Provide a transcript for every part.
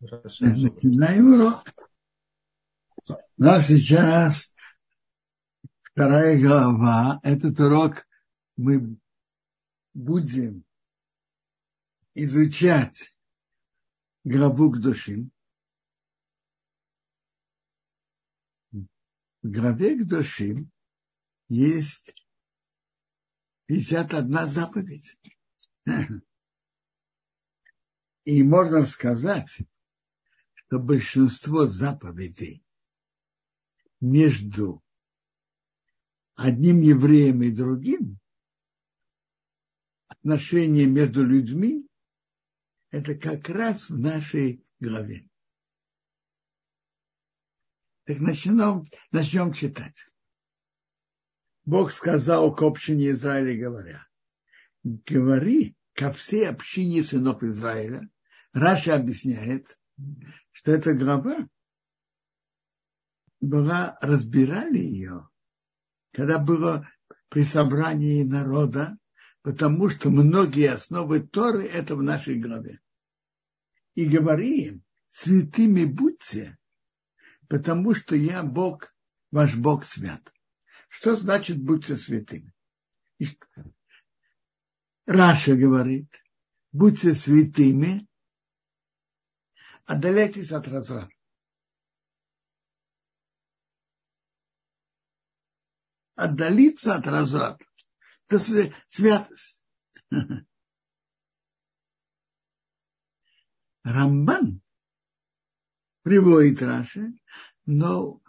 Начинаем урок. У нас сейчас вторая глава. Этот урок мы будем изучать главу к душим. В главе к душим есть 51 заповедь. И можно сказать, что большинство заповедей между одним евреем и другим, отношения между людьми, это как раз в нашей главе. Так начнем, начнем читать. Бог сказал к общине Израиля, говоря, говори ко всей общине сынов Израиля. Раша объясняет, что эта глава была, разбирали ее, когда было при собрании народа, потому что многие основы Торы это в нашей главе. И говори им, святыми будьте, потому что я Бог, ваш Бог свят. Что значит будьте святыми? Раша говорит, будьте святыми, отдаляйтесь от разврата. Отдалиться от разврата. Это святость. Рамбан приводит Раши, но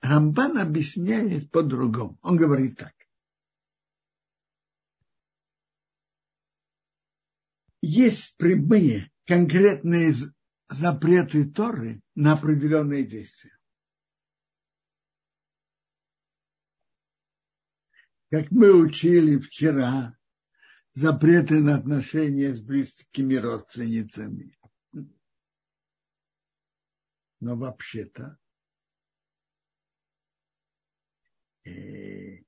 Рамбан объясняет по-другому. Он говорит так. Есть прямые конкретные запреты Торы на определенные действия. Как мы учили вчера, запреты на отношения с близкими родственницами. Но вообще-то э,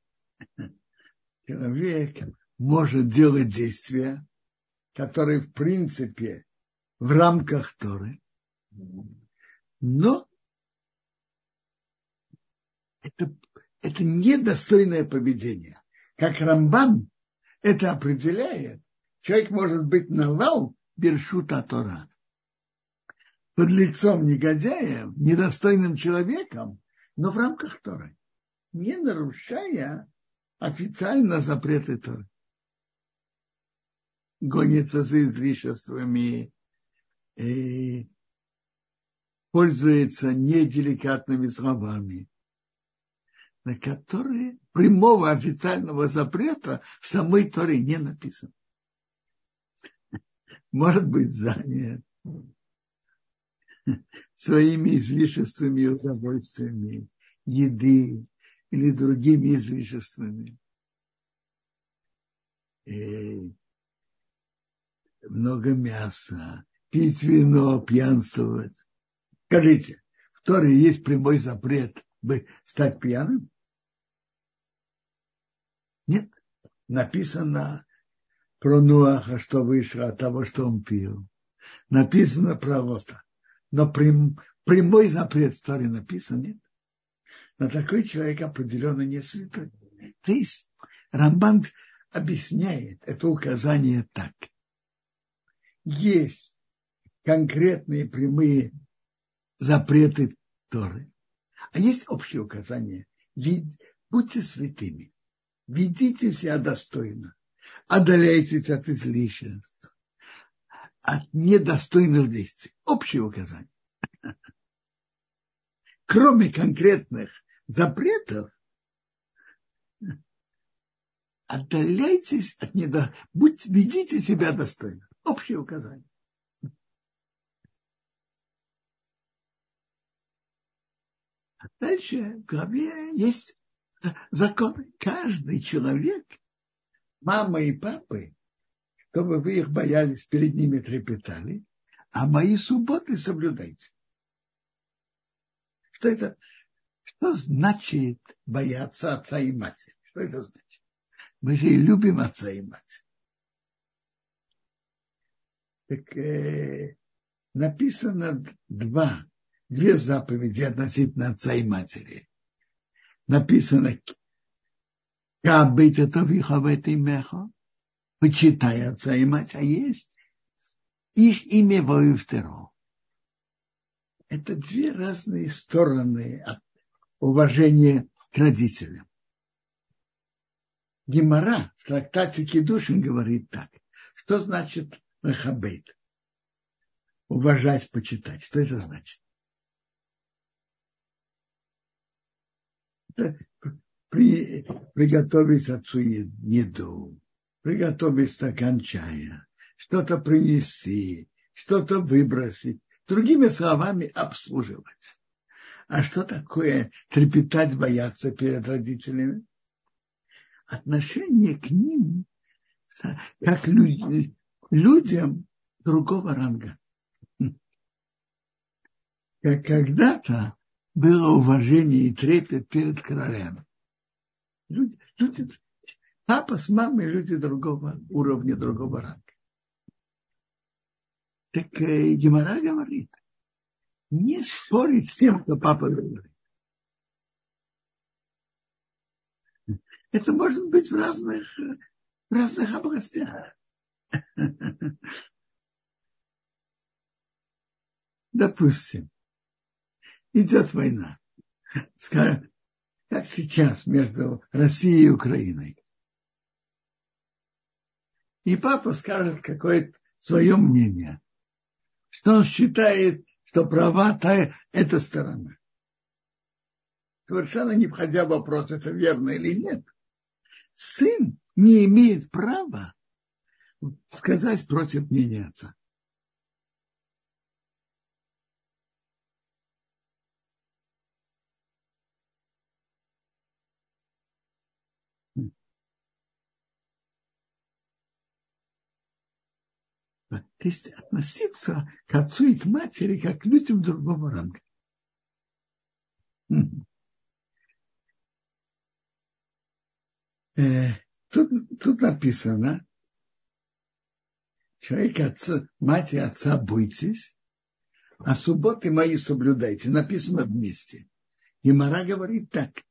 человек может делать действия, которые в принципе в рамках Торы, но это, это недостойное поведение. Как Рамбан это определяет, человек может быть навал бершута Тора. Под лицом негодяя, недостойным человеком, но в рамках Торы, не нарушая официально запреты Торы. Гонится за излишествами, и пользуется неделикатными словами, на которые прямого официального запрета в самой Торе не написано. Может быть занят своими излишествами и удовольствиями, еды или другими излишествами. И много мяса, пить вино, пьянствовать. Скажите, в Торе есть прямой запрет стать пьяным? Нет. Написано про Нуаха, что вышло от того, что он пил. Написано про Лота. Но прям, прямой запрет в Торе написан, нет. Но такой человек определенно не святой. То есть Рамбан объясняет это указание так. Есть конкретные прямые запреты Торы. А есть общее указание. Будьте святыми. Ведите себя достойно. Отдаляйтесь от излишеств. От недостойных действий. Общее указание. Кроме конкретных запретов, отдаляйтесь от недо... Будь, ведите себя достойно. Общее указание. Дальше в главе есть законы. Каждый человек, мама и папы, чтобы вы их боялись, перед ними трепетали, а мои субботы соблюдайте. Что это? Что значит бояться отца и матери? Что это значит? Мы же и любим отца и мать. Так э, написано два, две заповеди относительно отца и матери. Написано Кабыть это виховеты меха, почитай отца и мать, а есть их имя Воевтеро. Это две разные стороны от уважения к родителям. Гемора в трактате Кедушин говорит так. Что значит мехабейт? Уважать, почитать. Что это значит? При, приготовить отцу еду, приготовить стакан чая, что-то принести, что-то выбросить. Другими словами, обслуживать. А что такое трепетать, бояться перед родителями? Отношение к ним как люди, людям другого ранга. Как когда-то было уважение и трепет перед королем. Люди, люди, папа с мамой люди другого уровня, другого ранга. Так э, Гемора говорит, не спорить с тем, что папа говорит. Это может быть в разных, в разных областях. Допустим, идет война. Скажем, как сейчас между Россией и Украиной. И папа скажет какое-то свое мнение, что он считает, что права та, эта сторона. Совершенно не входя в вопрос, это верно или нет. Сын не имеет права сказать против мнения отца. То есть относиться к отцу и к матери как к людям другого ранга. Э, тут, тут написано, человек отца, мать и отца бойтесь, а субботы мои соблюдайте. Написано вместе. И Мара говорит так.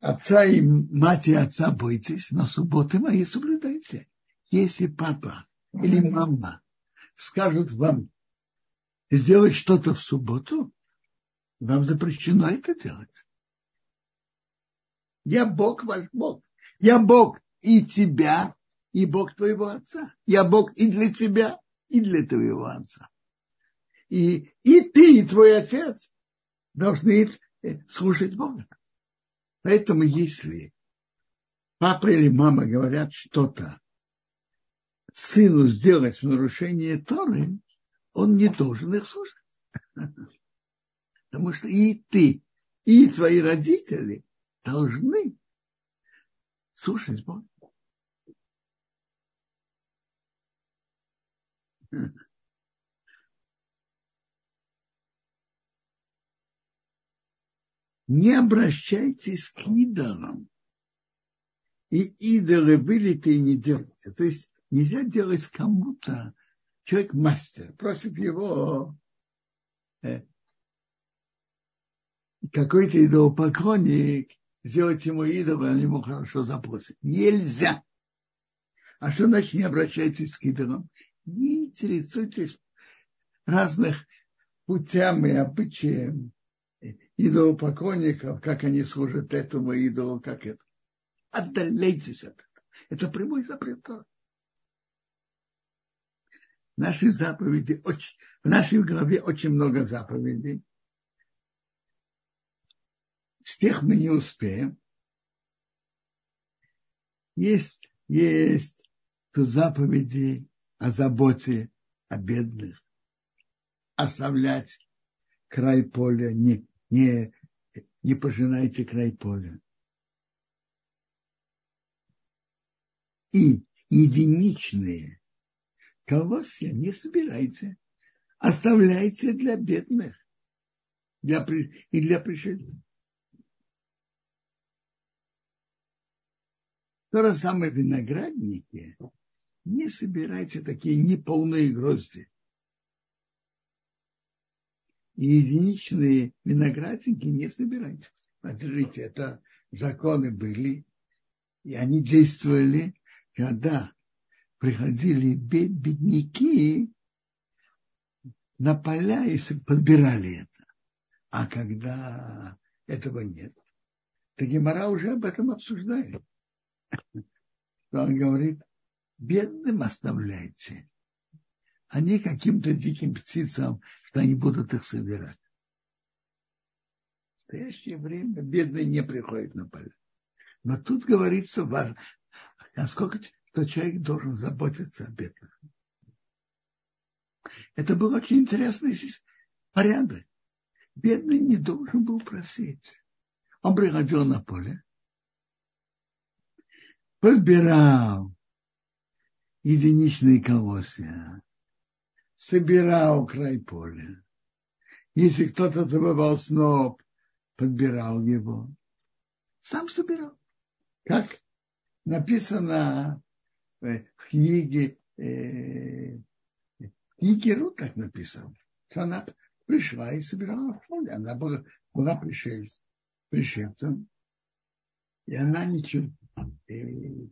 Отца и мать и отца бойтесь, но субботы мои соблюдайте. Если папа или мама скажут вам сделать что-то в субботу, вам запрещено это делать. Я Бог ваш Бог. Я Бог и тебя, и Бог твоего отца. Я Бог и для тебя, и для твоего отца. И, и ты, и твой отец должны слушать Бога. Поэтому если папа или мама говорят что-то сыну сделать в нарушение Торы, он не должен их слушать. Потому что и ты, и твои родители должны слушать Бога. Не обращайтесь к идолам. И идолы вылитые не делайте. То есть нельзя делать кому-то, человек мастер, просит его э, какой-то идолопоклонник сделать ему идола, он ему хорошо заплатит. Нельзя. А что значит не обращайтесь к идолам? Не интересуйтесь разных путям и обычаям идолопоклонников, как они служат этому идолу, как это. Отдаляйтесь от этого. Это прямой запрет наши заповеди, в нашей голове очень много заповедей. Всех мы не успеем. Есть, есть тут заповеди о заботе о бедных, оставлять край поля, не, не, не пожинайте край поля. И единичные колосья не собирайте. Оставляйте для бедных для, и для пришельцев. То же самое виноградники. Не собирайте такие неполные грозди. И единичные виноградники не собирайте. Смотрите, это законы были, и они действовали, когда приходили бедняки на поля и подбирали это. А когда этого нет, то Гемора уже об этом обсуждает. Что он говорит, бедным оставляйте, а не каким-то диким птицам, что они будут их собирать. В настоящее время бедные не приходят на поля. Но тут говорится важно, насколько что человек должен заботиться о бедных. Это был очень интересный порядок. Бедный не должен был просить. Он приходил на поле, подбирал единичные колосья, собирал край поля. Если кто-то забывал сноп, подбирал его. Сам собирал. Как написано в книге, э, в книге Рут так написано, что она пришла и собирала в поле. Она была, была пришельцем, пришельцем, и она ничего э,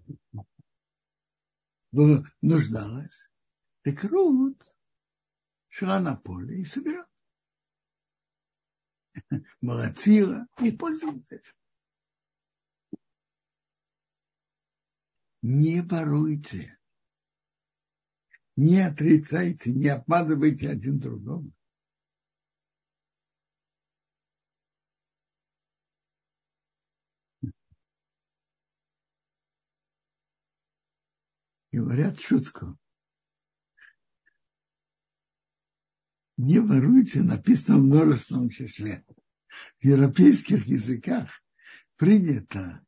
была, нуждалась. Так Рут шла на поле и собирала. Молодцила и пользовалась этим. Не воруйте, не отрицайте, не обманывайте один другого. Говорят шутку. Не воруйте, написано в множественном числе. В европейских языках принято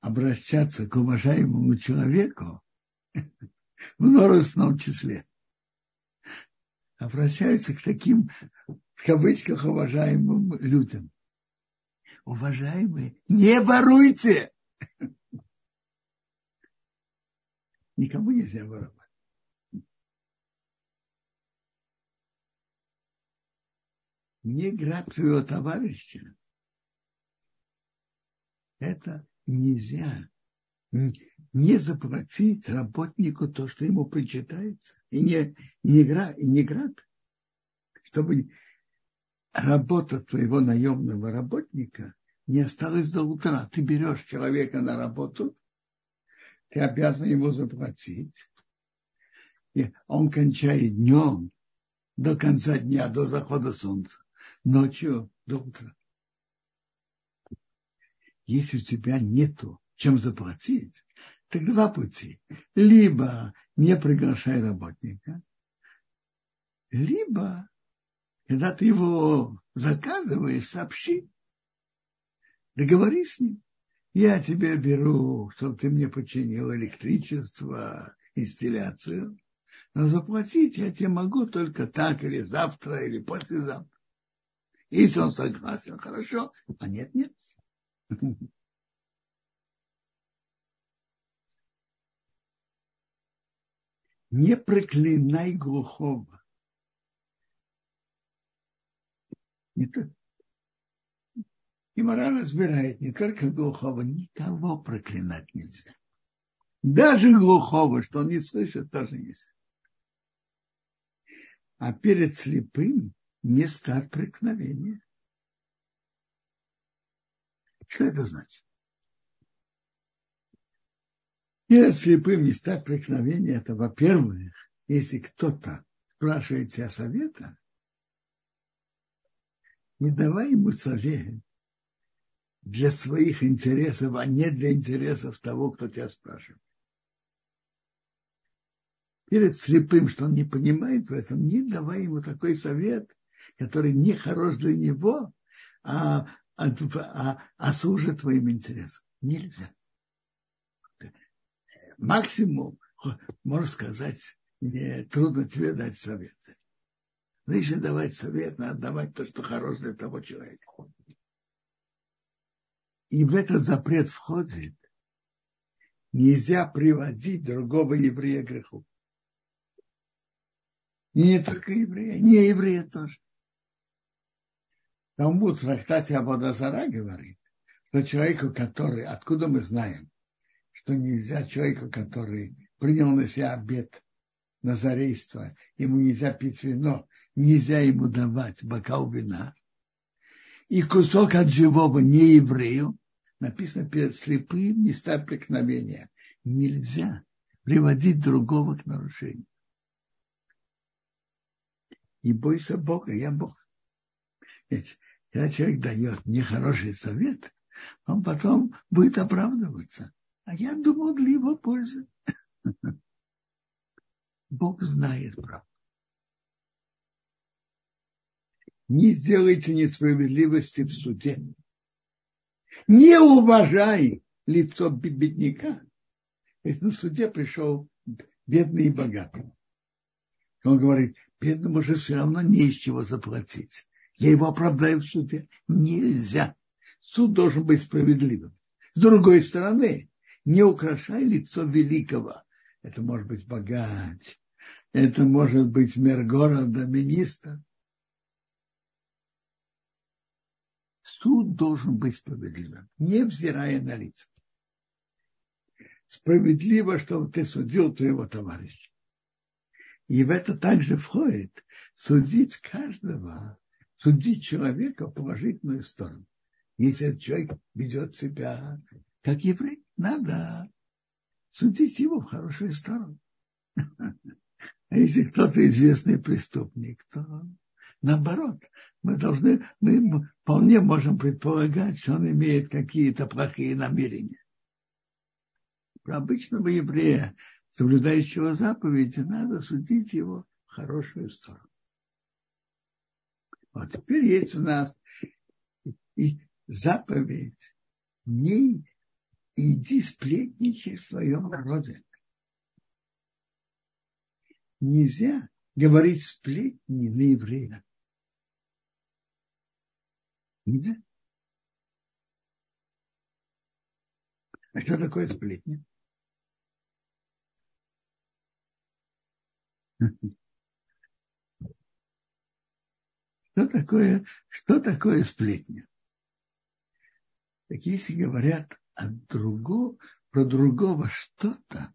обращаться к уважаемому человеку в множественном числе. Обращаются к таким, в кавычках, уважаемым людям. Уважаемые, не воруйте! Никому нельзя воровать. Не грабь своего товарища. Это нельзя не заплатить работнику то, что ему причитается, и не, не, игра, и не грабь, чтобы работа твоего наемного работника не осталась до утра. Ты берешь человека на работу, ты обязан ему заплатить, и он кончает днем до конца дня, до захода солнца, ночью до утра если у тебя нету чем заплатить, так два пути. Либо не приглашай работника, либо, когда ты его заказываешь, сообщи, договорись с ним. Я тебе беру, чтобы ты мне починил электричество, инсталляцию, но заплатить я тебе могу только так, или завтра, или послезавтра. Если он согласен, хорошо, а нет, нет. Не проклинай глухого. И Мара разбирает не только глухого, никого проклинать нельзя. Даже глухого, что он не слышит, тоже нельзя. А перед слепым не стать преткновения. Что это значит? Перед слепым не стать это, во-первых, если кто-то спрашивает тебя совета, не давай ему совет для своих интересов, а не для интересов того, кто тебя спрашивает. Перед слепым, что он не понимает в этом, не давай ему такой совет, который не хорош для него, а а, а, а служит твоим интересам. Нельзя. Максимум, можно сказать, мне трудно тебе дать советы. Но давать совет, надо давать то, что хорошо для того человека. И в этот запрет входит, нельзя приводить другого еврея к греху. И не только евреи, не евреи тоже. Талмуд в трактате Абодазара говорит, что человеку, который, откуда мы знаем, что нельзя человеку, который принял на себя обед назарейства, ему нельзя пить вино, нельзя ему давать бокал вина, и кусок от живого не еврею, написано перед слепым места преткновения. Нельзя приводить другого к нарушению. И бойся Бога, я Бог. Когда человек дает нехороший совет, он потом будет оправдываться. А я думал для его пользы. Бог знает правду. Не сделайте несправедливости в суде. Не уважай лицо бедняка. Если на суде пришел бедный и богатый. Он говорит, бедному же все равно не из чего заплатить. Я его оправдаю в суде. Нельзя. Суд должен быть справедливым. С другой стороны, не украшай лицо великого. Это может быть богач, это может быть мэр города, министр. Суд должен быть справедливым, невзирая на лица. Справедливо, чтобы ты судил твоего товарища. И в это также входит судить каждого, судить человека в положительную сторону. Если этот человек ведет себя как еврей, надо судить его в хорошую сторону. А если кто-то известный преступник, то наоборот, мы должны, мы вполне можем предполагать, что он имеет какие-то плохие намерения. Про обычного еврея, соблюдающего заповеди, надо судить его в хорошую сторону. Вот теперь есть у нас и заповедь не иди сплетничай в своем народе. Нельзя говорить сплетни на еврея. Нельзя. А что такое сплетни? Что такое, что такое сплетня? Так если говорят о другом, про другого что-то,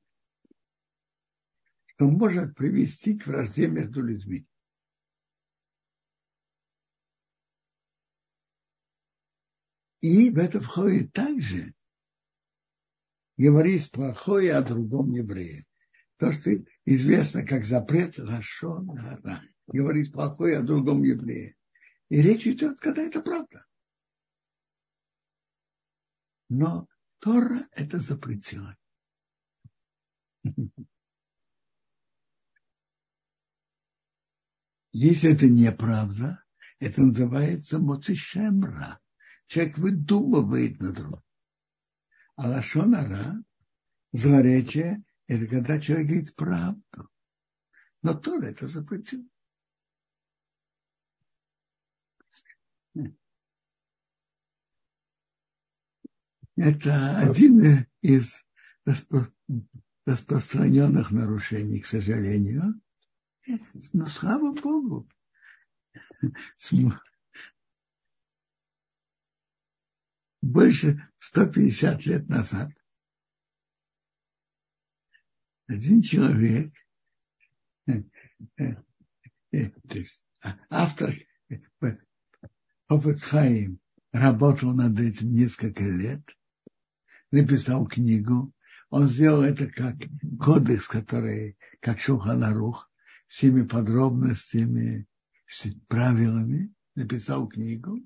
что может привести к вражде между людьми. И в это входит также говорить плохое о другом еврее. То, что известно как запрет Лашон Гара. Говорить плохое о другом еврее. И речь идет, когда это правда. Но Тора это запретила. Если это неправда, это называется моцишемра. Человек выдумывает на другом. А лашонара, злоречие, это когда человек говорит правду. Но Тора это запретил. Это один из распространенных нарушений, к сожалению. Но слава Богу, больше 150 лет назад один человек, э, э, э, а, автор Хофецхайм работал над этим несколько лет, написал книгу. Он сделал это как кодекс, который, как Шуханарух, всеми подробностями, правилами, написал книгу.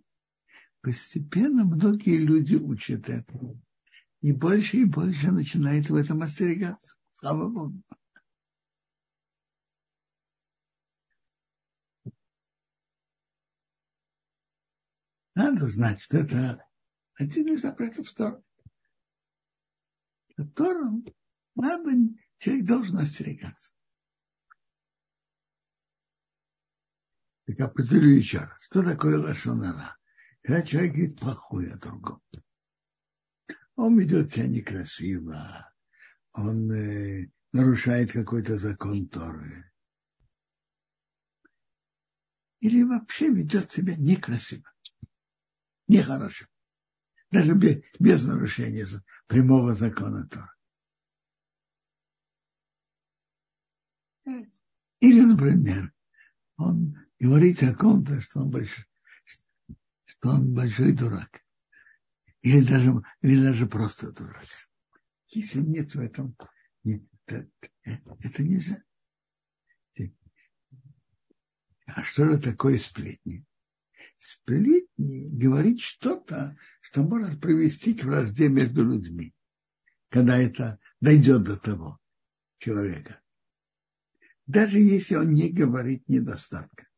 Постепенно многие люди учат это. И больше и больше начинает в этом остерегаться. Слава Богу. Надо знать, что это один из запретов Тора. Тором надо, человек должен остерегаться. Так определю еще раз. Что такое лошонара? Когда человек говорит плохое о другом. Он ведет себя некрасиво, он э, нарушает какой-то закон Торы. или вообще ведет себя некрасиво, нехорошо, даже без, без нарушения прямого закона Тора. Или, например, он говорит о ком-то, что он большой, что он большой дурак. Или даже, или даже просто дурак. Если нет в этом, это нельзя. А что же такое сплетни? Сплетни говорит что-то, что может привести к вражде между людьми, когда это дойдет до того человека. Даже если он не говорит недостатка.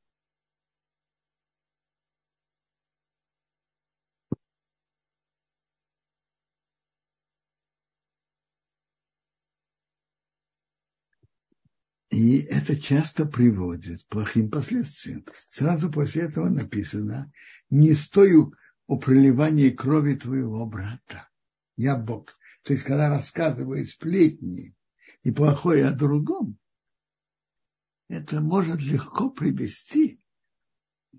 И это часто приводит к плохим последствиям. Сразу после этого написано, не стою о проливании крови твоего брата. Я Бог. То есть, когда рассказывают сплетни и плохое о другом, это может легко привести к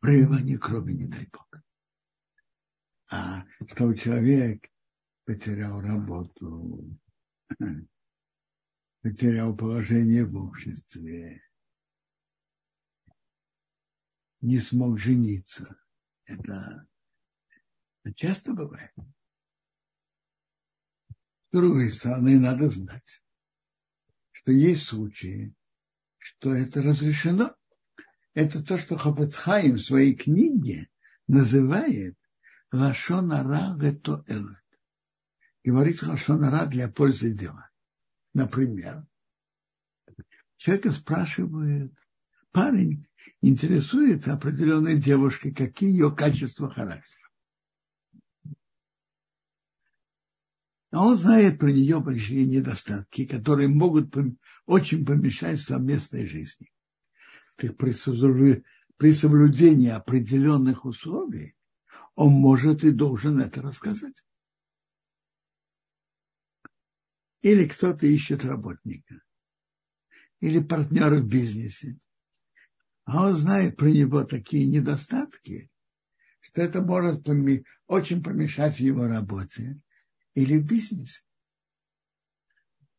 проливанию крови, не дай Бог. А что человек потерял работу, потерял положение в обществе, не смог жениться. Это, часто бывает. С другой стороны, надо знать, что есть случаи, что это разрешено. Это то, что Хапацхайм в своей книге называет Лашонара Ретоэлет. Говорит Лашонара для пользы дела. Например, человека спрашивает, парень интересуется определенной девушкой, какие ее качества характера. А он знает про нее большие недостатки, которые могут очень помешать совместной жизни. При соблюдении определенных условий он может и должен это рассказать. Или кто-то ищет работника. Или партнера в бизнесе. А он знает про него такие недостатки, что это может очень помешать в его работе или в бизнесе.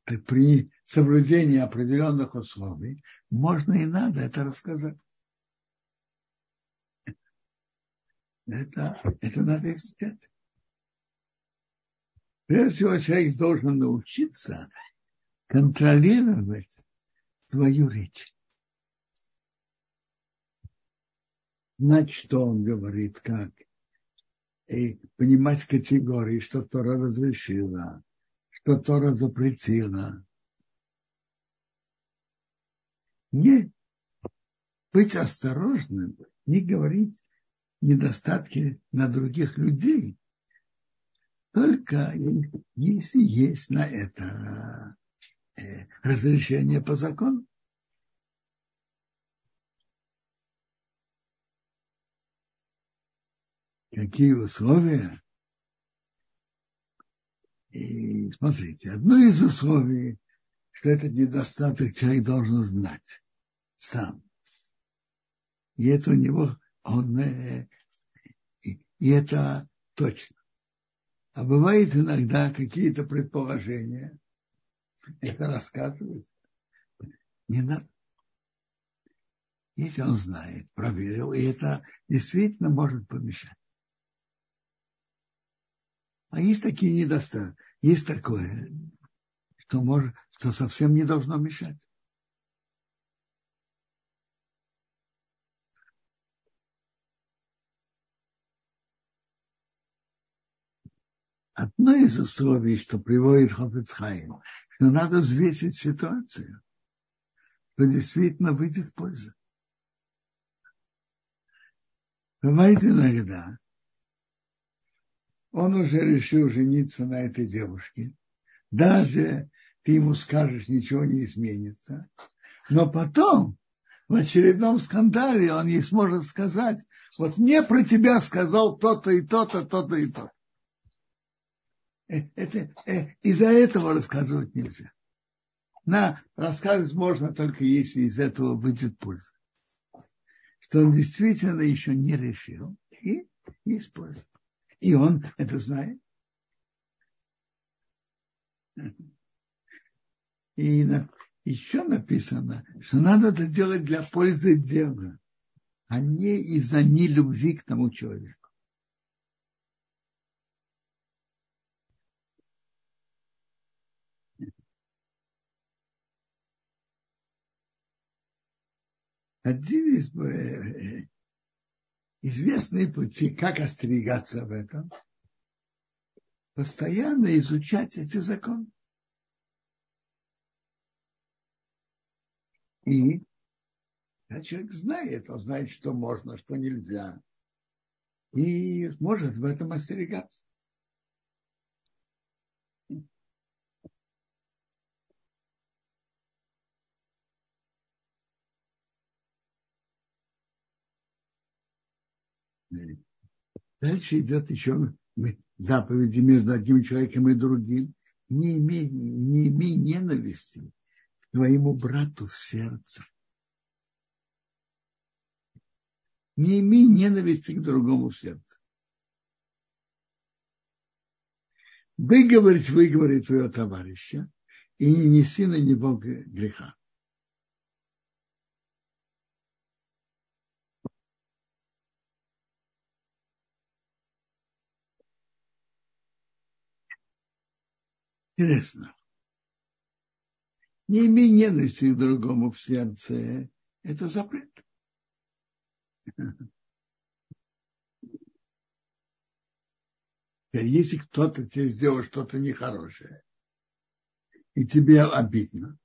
При соблюдении определенных условий можно и надо это рассказать. Это, это надо изучать. Прежде всего, человек должен научиться контролировать свою речь. Знать, что он говорит, как. И понимать категории, что Тора разрешила, что Тора запретила. Не быть осторожным, не говорить недостатки на других людей, только если есть на это э, разрешение по закону. Какие условия? И смотрите, одно из условий, что этот недостаток человек должен знать сам. И это у него, он, э, и это точно. А бывает иногда какие-то предположения. Это рассказывают. Не надо. Если он знает, проверил, и это действительно может помешать. А есть такие недостатки. Есть такое, что, может, что совсем не должно мешать. Одно из условий, что приводит Хофицхайм, что надо взвесить ситуацию, что действительно выйдет польза. Бывает иногда, он уже решил жениться на этой девушке, даже ты ему скажешь, ничего не изменится, но потом в очередном скандале он ей сможет сказать, вот мне про тебя сказал то-то и то-то, то-то и то-то. Э, это, э, из-за этого рассказывать нельзя. На рассказывать можно только если из этого выйдет польза. что он действительно еще не решил и не использовал. И он это знает. И на, еще написано, что надо это делать для пользы дела, а не из-за нелюбви к тому человеку. Один из э, известных путей, как остерегаться в этом, постоянно изучать эти законы. И а человек знает, он знает, что можно, что нельзя. И может в этом остерегаться. Дальше идет еще заповеди между одним человеком и другим. Не имей, не имей ненависти к твоему брату в сердце. Не имей ненависти к другому в сердце. Выговорить, выговорить твоего товарища и не неси на него греха. Интересно. Не имей ненависти к другому в сердце. Это запрет. Если кто-то тебе сделал что-то нехорошее, и тебе обидно,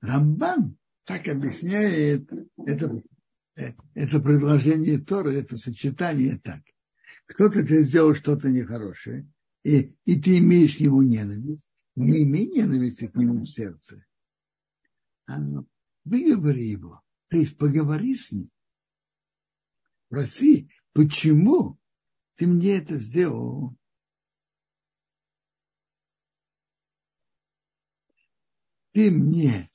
Рамбан так объясняет это, это предложение Торы, это сочетание так. Кто-то тебе сделал что-то нехорошее, и, и ты имеешь к нему ненависть, не имей ненависти к нему в сердце. А выговори его, то есть поговори с ним. Проси, почему ты мне это сделал? Ты мне,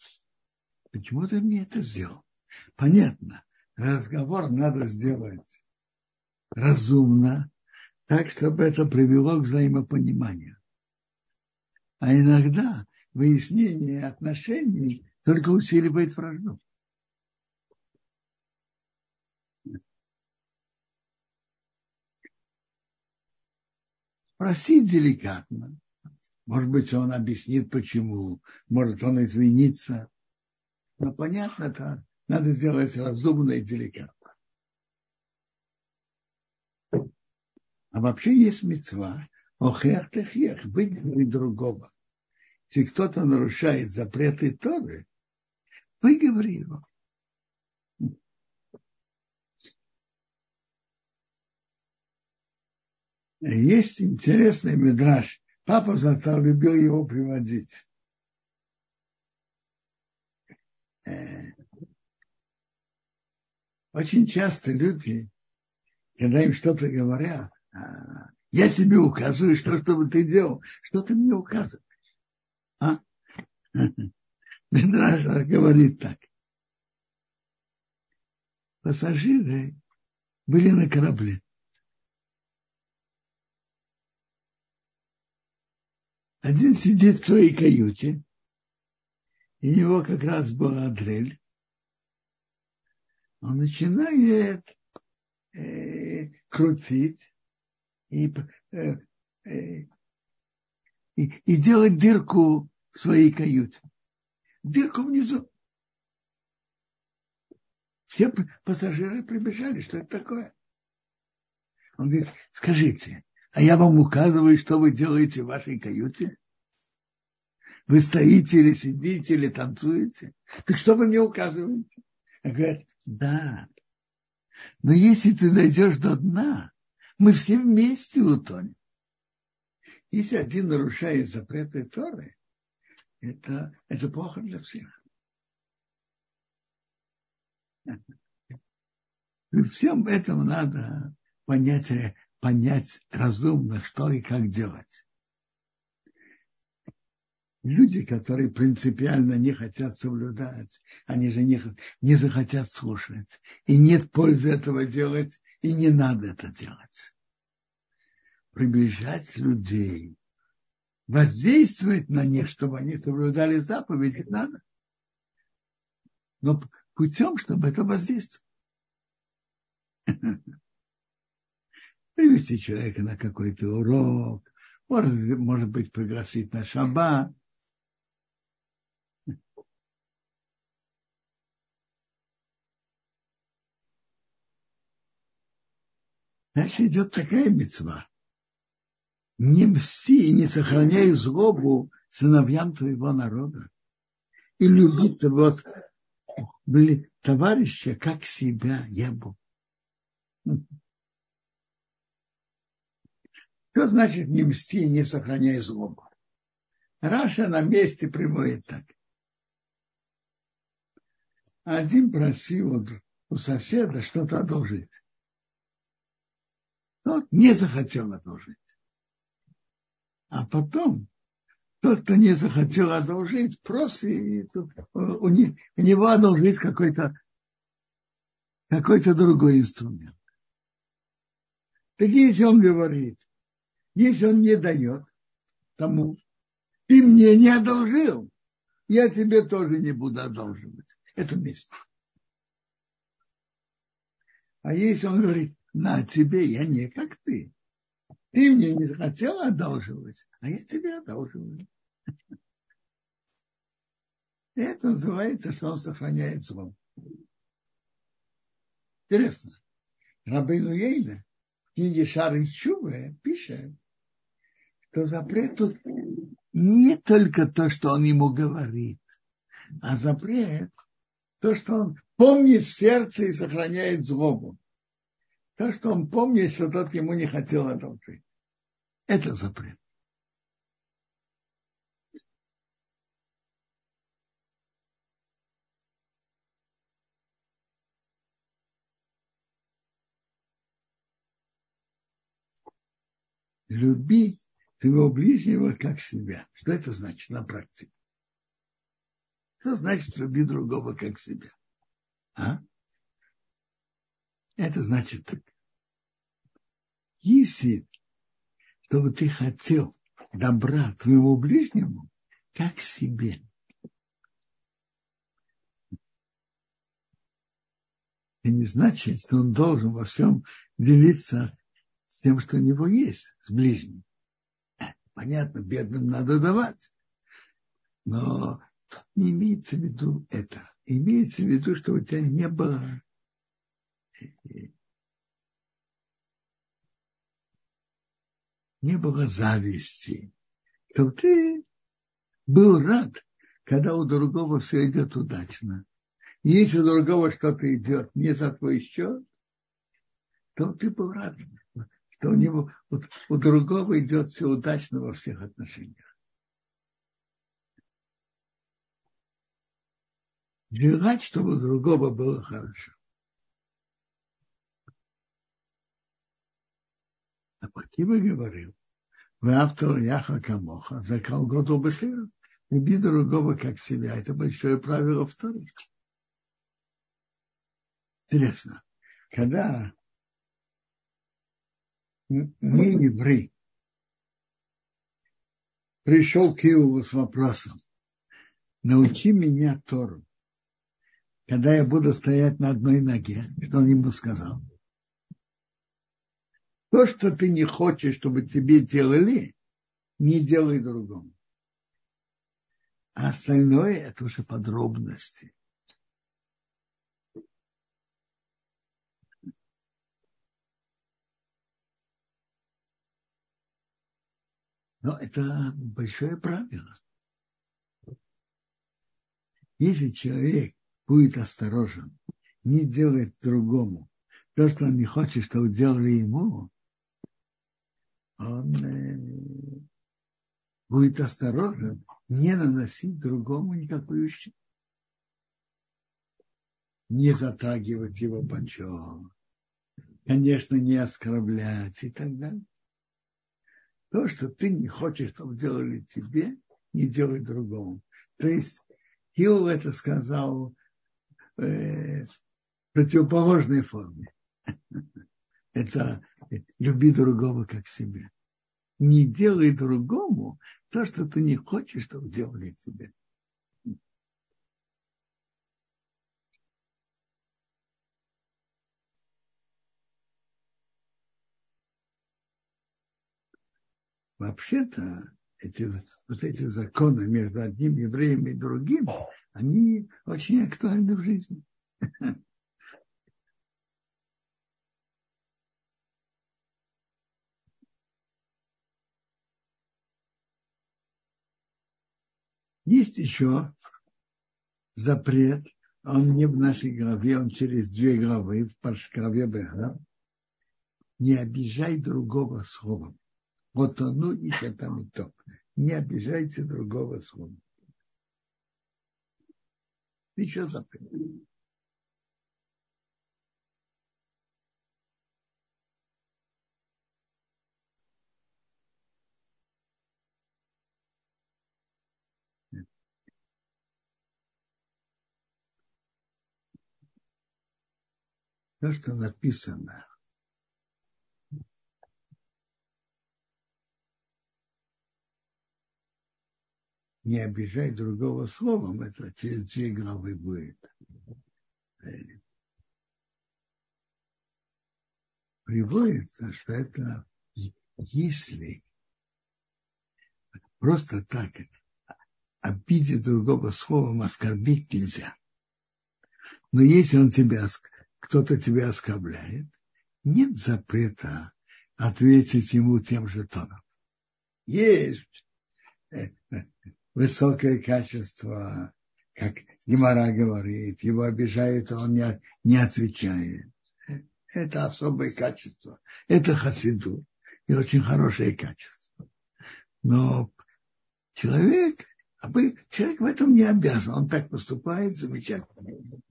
почему ты мне это сделал? Понятно, разговор надо сделать разумно, так, чтобы это привело к взаимопониманию. А иногда выяснение отношений только усиливает вражду. Спросить деликатно. Может быть, он объяснит, почему. Может, он извинится. Но понятно, это надо сделать разумно и деликатно. А вообще есть мецва, охех техех, выговори другого. Если кто-то нарушает запреты Торы, выговори его. Есть интересный мидраж. Папа зато любил его приводить. Э, очень часто люди, когда им что-то говорят, я тебе указываю, что, чтобы ты делал. Что ты мне указываешь? А? Медраша говорит так. Пассажиры были на корабле. Один сидит в своей каюте, и у него как раз была дрель. Он начинает э, крутить, и, э, э, и, и делать дырку в своей каюте. Дырку внизу. Все пассажиры прибежали, что это такое? Он говорит, скажите, а я вам указываю, что вы делаете в вашей каюте? Вы стоите или сидите, или танцуете? Так что вы мне указываете? Он говорит, да. Но если ты дойдешь до дна, мы все вместе утонем. Если один нарушает запреты Торы, это, это плохо для всех. И всем этом надо понять, понять разумно, что и как делать. люди, которые принципиально не хотят соблюдать, они же не, не захотят слушать. И нет пользы этого делать, и не надо это делать. Приближать людей, воздействовать на них, чтобы они соблюдали заповеди, надо. Но путем, чтобы это воздействовать. Привести человека на какой-то урок, может, может быть, пригласить на шаббат. Дальше идет такая мецва. Не мсти и не сохраняй злобу сыновьям твоего народа. И люби того товарища, как себя я был. Что значит не мсти и не сохраняй злобу? Раша на месте приводит так. Один просил у соседа что-то одолжить. Тот не захотел одолжить. А потом тот, кто не захотел одолжить, просит у, него одолжить какой-то какой-то другой инструмент. Так если он говорит, если он не дает тому, ты мне не одолжил, я тебе тоже не буду одолживать. Это месть. А если он говорит, на тебе, я не как ты. Ты мне не хотел одолживать, а я тебе одолживаю. Это называется, что он сохраняет зло. Интересно. Рабейну Ейна в книге Шар из Чувы пишет, что запрет тут не только то, что он ему говорит, а запрет то, что он помнит в сердце и сохраняет злобу. То, что он помнит, что тот ему не хотел одолжить. Это запрет. Люби своего ближнего как себя. Что это значит на практике? Что значит люби другого как себя? А? Это значит так. Если чтобы ты хотел добра твоему ближнему, как себе. Это не значит, что он должен во всем делиться с тем, что у него есть, с ближним. Понятно, бедным надо давать. Но не имеется в виду это. Имеется в виду, что у тебя не было не было зависти, то ты был рад, когда у другого все идет удачно. И если у другого что-то идет не за твой счет, то ты был рад, что у него у, у другого идет все удачно во всех отношениях. Желать, чтобы у другого было хорошо. А Пакиба говорил, вы автор Яха Камоха, закал году Башира, люби другого как себя. Это большое правило второе. Интересно, когда не еврей пришел к Иову с вопросом, научи меня Тору, когда я буду стоять на одной ноге, что он ему сказал? То, что ты не хочешь, чтобы тебе делали, не делай другому. А остальное это уже подробности. Но это большое правило. Если человек будет осторожен, не делает другому то, что он не хочет, чтобы делали ему, он э, будет осторожен не наносить другому никакой ущерб. Не затрагивать его почет. Конечно, не оскорблять и так далее. То, что ты не хочешь, чтобы делали тебе, не делай другому. То есть Хилл это сказал э, в противоположной форме. Это люби другого как себя. Не делай другому то, что ты не хочешь, чтобы делали тебе. Вообще-то эти, вот эти законы между одним евреем и другим, они очень актуальны в жизни. Есть еще запрет, он не в нашей главе, он через две главы, в Пашкаве Бега. Не обижай другого словом. Вот оно и там и то. Не обижайте другого слова. Еще запрет. То, что написано не обижай другого словом, это через две главы будет. Приводится, что это если просто так обидеть другого словом оскорбить нельзя. Но если он тебя, кто-то тебя оскорбляет, нет запрета ответить ему тем же тоном. Есть э, высокое качество, как Гимара говорит, его обижают, а он не, не отвечает. Это особое качество. Это хасиду. И очень хорошее качество. Но человек, человек в этом не обязан. Он так поступает замечательно.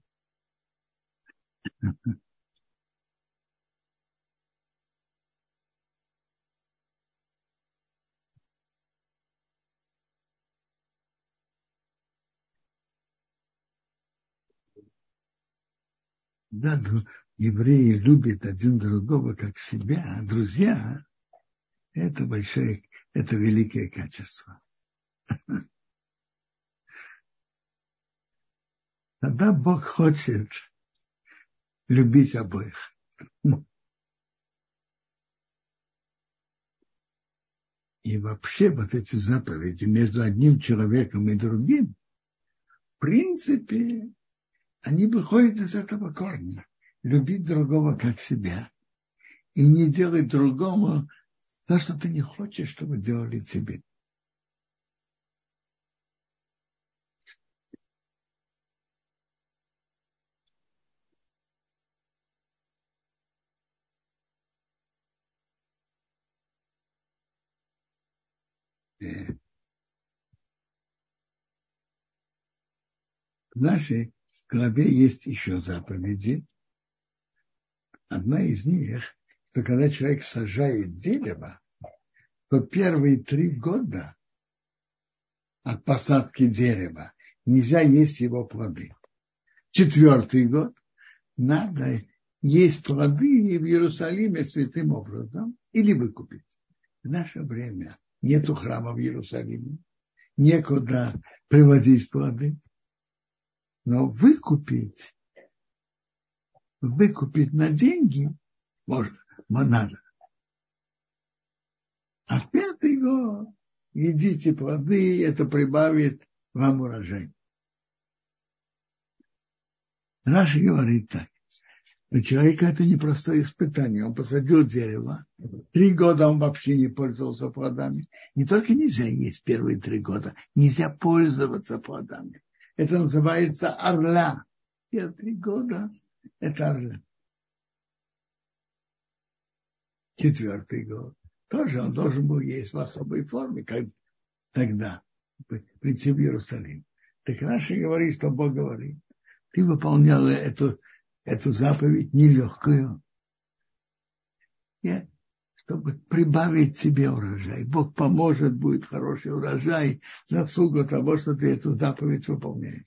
Да, евреи любят один другого как себя, а друзья – это большое, это великое качество. Тогда Бог хочет любить обоих. И вообще вот эти заповеди между одним человеком и другим, в принципе, они выходят из этого корня. Любить другого как себя. И не делать другому то, что ты не хочешь, чтобы делали тебе. В нашей главе есть еще заповеди. Одна из них, что когда человек сажает дерево, то первые три года от посадки дерева нельзя есть его плоды. Четвертый год надо есть плоды в Иерусалиме святым образом или выкупить. В наше время нету храма в Иерусалиме, некуда привозить плоды. Но выкупить, выкупить на деньги можно, надо. А в пятый год едите плоды, это прибавит вам урожай. Раши говорит так. У человека это непростое испытание. Он посадил дерево. Три года он вообще не пользовался плодами. Не только нельзя есть первые три года, нельзя пользоваться плодами. Это называется орла. Первые три года это орла. Четвертый год. Тоже он должен был есть в особой форме, как тогда, прийти в Иерусалим. Так Раши говорит, что Бог говорит. Ты выполнял эту, эту заповедь нелегкую. Я, чтобы прибавить тебе урожай. Бог поможет, будет хороший урожай, заслугу того, что ты эту заповедь выполняешь.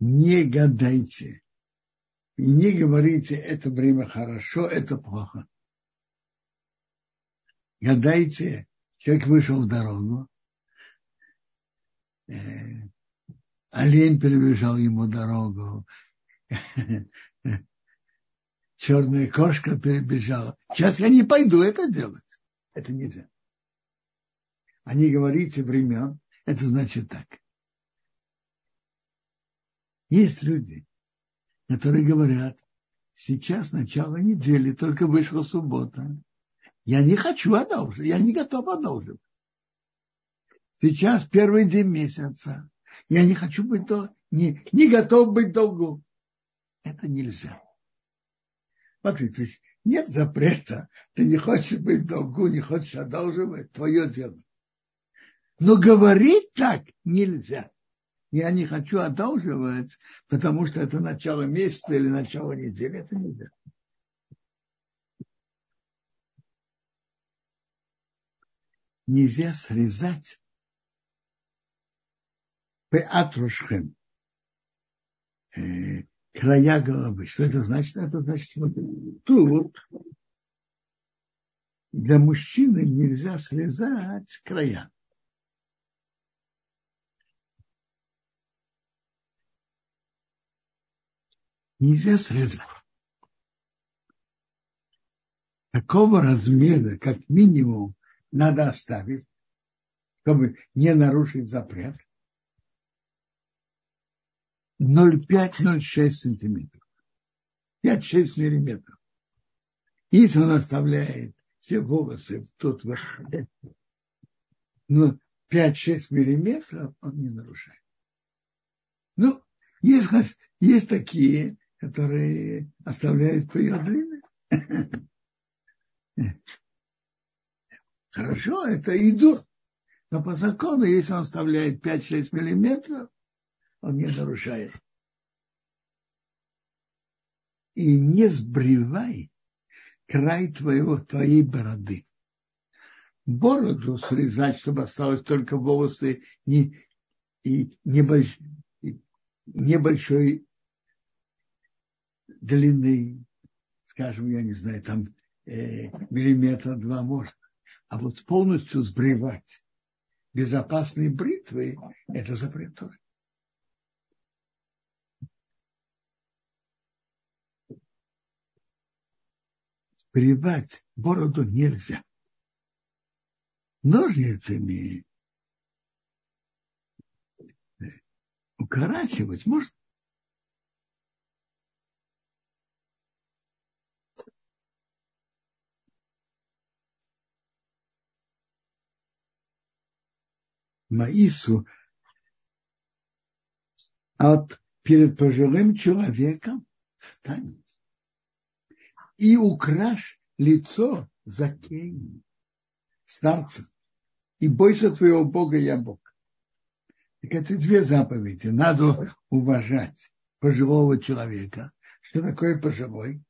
Не гадайте. И не говорите, это время хорошо, это плохо. Гадайте, человек вышел в дорогу, э, олень перебежал ему дорогу, черная кошка перебежала. Сейчас я не пойду это делать. Это нельзя. Они говорите времен, это значит так. Есть люди, которые говорят, сейчас начало недели, только вышла суббота. Я не хочу одолжить, я не готов одолжить. Сейчас первый день месяца. Я не хочу быть, дол... не, не готов быть долгу. Это нельзя. Смотри, то есть нет запрета. Ты не хочешь быть долгу, не хочешь одалживать, твое дело. Но говорить так нельзя. Я не хочу одалживать, потому что это начало месяца или начало недели. Это нельзя. Нельзя срезать пеатрушхем, э, края головы. Что это значит? Это значит, вот тут для мужчины нельзя срезать края. Нельзя срезать. Такого размера, как минимум, надо оставить, чтобы не нарушить запрет. 0,5-0,6 сантиметров. 5-6 миллиметров. Если он оставляет все волосы тут, ну, 5-6 миллиметров, он не нарушает. Ну, есть, есть такие, которые оставляют по ее длины. Хорошо, это идут. Но по закону, если он оставляет 5-6 миллиметров, он не нарушает. И не сбривай край твоего, твоей бороды. Бороду срезать, чтобы осталось только волосы не, и небольш, небольшой длины, скажем, я не знаю, там э, миллиметра два может. А вот полностью сбривать безопасные бритвы, это запрет тоже. Сбривать бороду нельзя. Ножницами укорачивать можно. Маису от перед пожилым человеком встань и украшь лицо закей старца и бойся твоего Бога, я Бог. Так это две заповеди. Надо уважать пожилого человека. Что такое пожилой?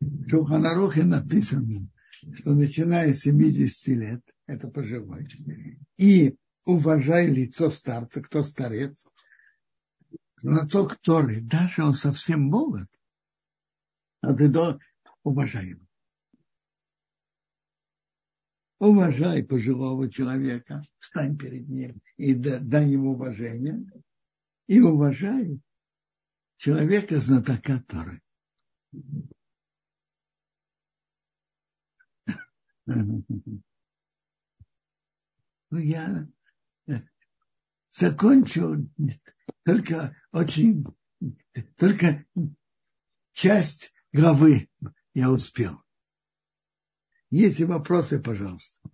В Шуханарухе написано, что начиная с 70 лет, это пожилой. И уважай лицо старца, кто старец, на то, который, даже он совсем молод, а ты до, уважай пожилого человека, встань перед ним и дай ему уважение. И уважай человека знатока Торы. Ну, я закончил только очень, только часть главы я успел. Есть вопросы, пожалуйста.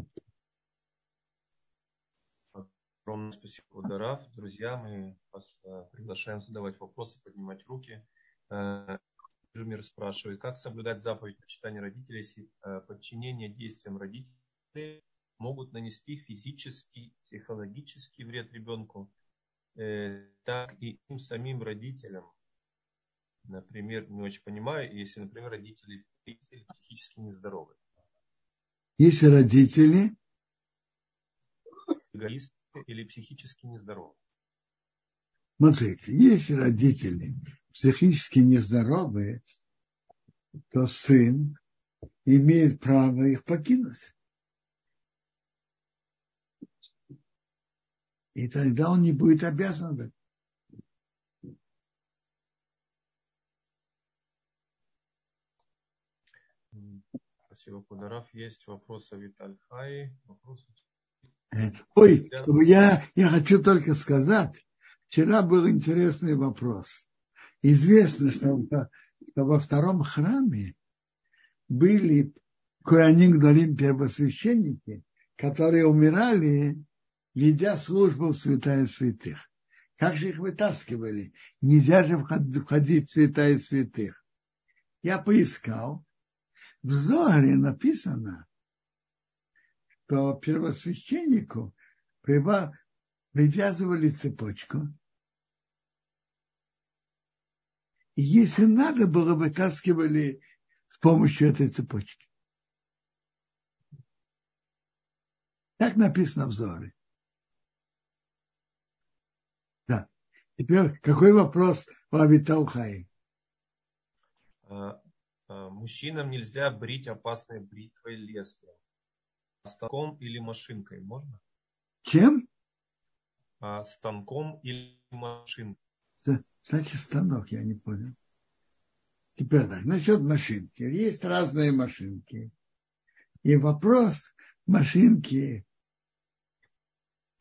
Огромное спасибо, Ударав. Друзья, мы вас э, приглашаем задавать вопросы, поднимать руки. Жумир спрашивает, как соблюдать заповедь почитания родителей, если э, подчинение действиям родителей могут нанести физический, психологический вред ребенку. э, так и им самим родителям. Например, не очень понимаю, если, например, родители психически нездоровы. Если родители эгоисты или психически нездоровы. Смотрите, если родители психически нездоровые, то сын имеет право их покинуть. И тогда он не будет обязан Спасибо, Кударов. Есть вопросы Виталь Хай. Вопросы ой, чтобы я, я хочу только сказать, вчера был интересный вопрос. Известно, что, что во втором храме были Коаним Гдалим первосвященники, которые умирали, ведя службу в святая святых. Как же их вытаскивали? Нельзя же входить в святая святых. Я поискал. В Зоре написано, то первосвященнику привязывали цепочку. И если надо было, вытаскивали с помощью этой цепочки. Так написано в Зоре. Да. Теперь какой вопрос у Авитаухаи? А, мужчинам нельзя брить опасной бритвой лезвием станком или машинкой можно? Чем? А, станком или машинкой. Значит, станок, я не понял. Теперь так, насчет машинки. Есть разные машинки. И вопрос, машинки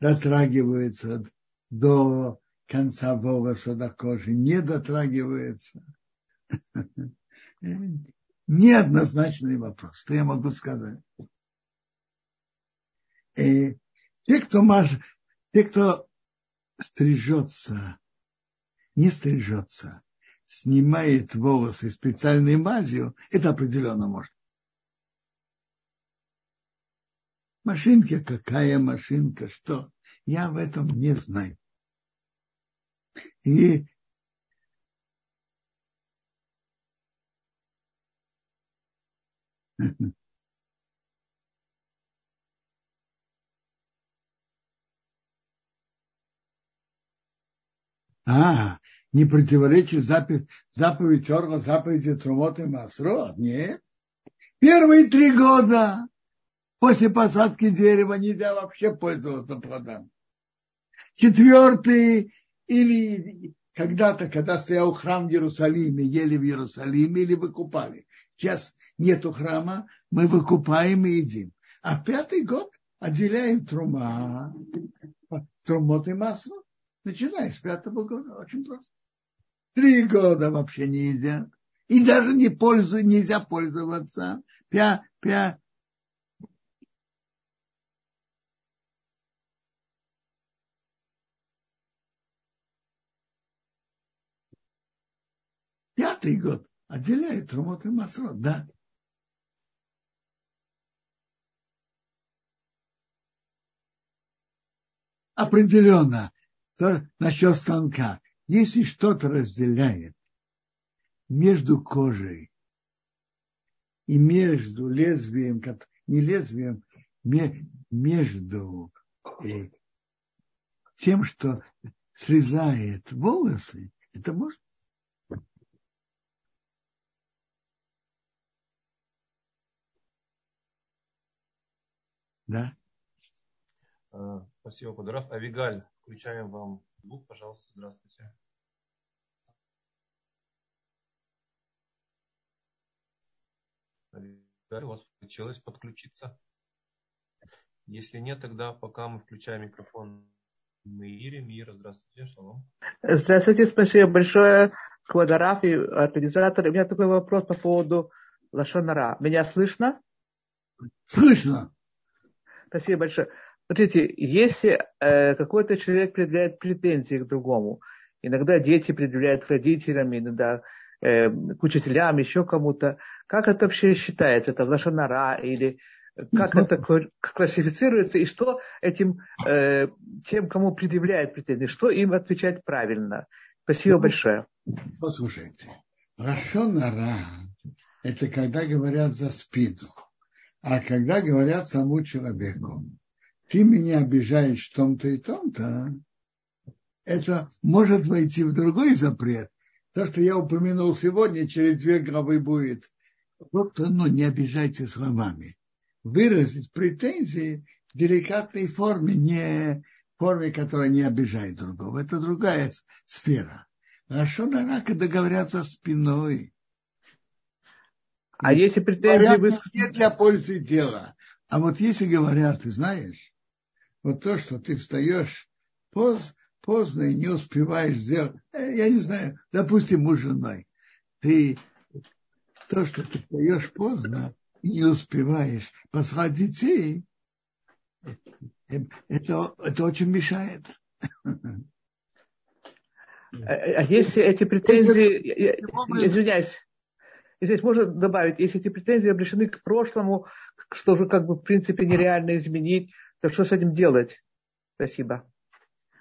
дотрагиваются до конца волоса до кожи, не дотрагивается. Неоднозначный вопрос. Что я могу сказать? И те, кто, маж, те, кто стрижется, не стрижется, снимает волосы специальной мазью, это определенно можно. Машинка, какая машинка, что? Я в этом не знаю. И А, не противоречит заповедь, заповедь Орла, заповеди Трумот и Масрот? Нет. Первые три года после посадки дерева нельзя вообще пользоваться плодами. Четвертый или когда-то, когда стоял храм в Иерусалиме, ели в Иерусалиме или выкупали. Сейчас нету храма, мы выкупаем и едим. А пятый год отделяем трума, трумот и масло начиная с пятого года. Очень просто. Три года вообще не едят. И даже не пользу, нельзя пользоваться. Пя, пя, Пятый год отделяет Румот и Масрот, да. Определенно, то насчет станка. Если что-то разделяет между кожей и между лезвием, не лезвием, между э, тем, что срезает волосы, это может Да. Спасибо, Кударов. Авигаль, включаем вам звук, пожалуйста. Здравствуйте. Авигаль, у вас получилось подключиться. Если нет, тогда пока мы включаем микрофон Мире. Мира, здравствуйте, шалом. Здравствуйте, спасибо большое, Квадраф и организатор. У меня такой вопрос по поводу Лашонара. Меня слышно? Слышно. Спасибо большое. Смотрите, если э, какой-то человек предъявляет претензии к другому, иногда дети предъявляют родителям, иногда э, к учителям, еще кому-то, как это вообще считается? Это лошанара или как это классифицируется и что этим э, тем, кому предъявляют претензии, что им отвечать правильно. Спасибо ну, большое. Послушайте, Рашонара – это когда говорят за спину, а когда говорят самому человеку, ты меня обижаешь в том-то и том-то, это может войти в другой запрет. То, что я упомянул сегодня, через две главы будет. Просто, ну, не обижайте словами. Выразить претензии в деликатной форме, не форме, которая не обижает другого. Это другая сфера. А что на когда говорят за спиной? А если претензии... Вы... Не для пользы дела. А вот если говорят, ты знаешь, вот то, что ты встаешь поздно, поздно и не успеваешь сделать, э, я не знаю, допустим, муж женой, ты то, что ты встаешь поздно и не успеваешь послать детей, э, это, это очень мешает. А, а если эти претензии, извиняюсь, здесь можно добавить, если эти претензии обращены к прошлому, что же как бы в принципе нереально изменить, то что с этим делать? Спасибо.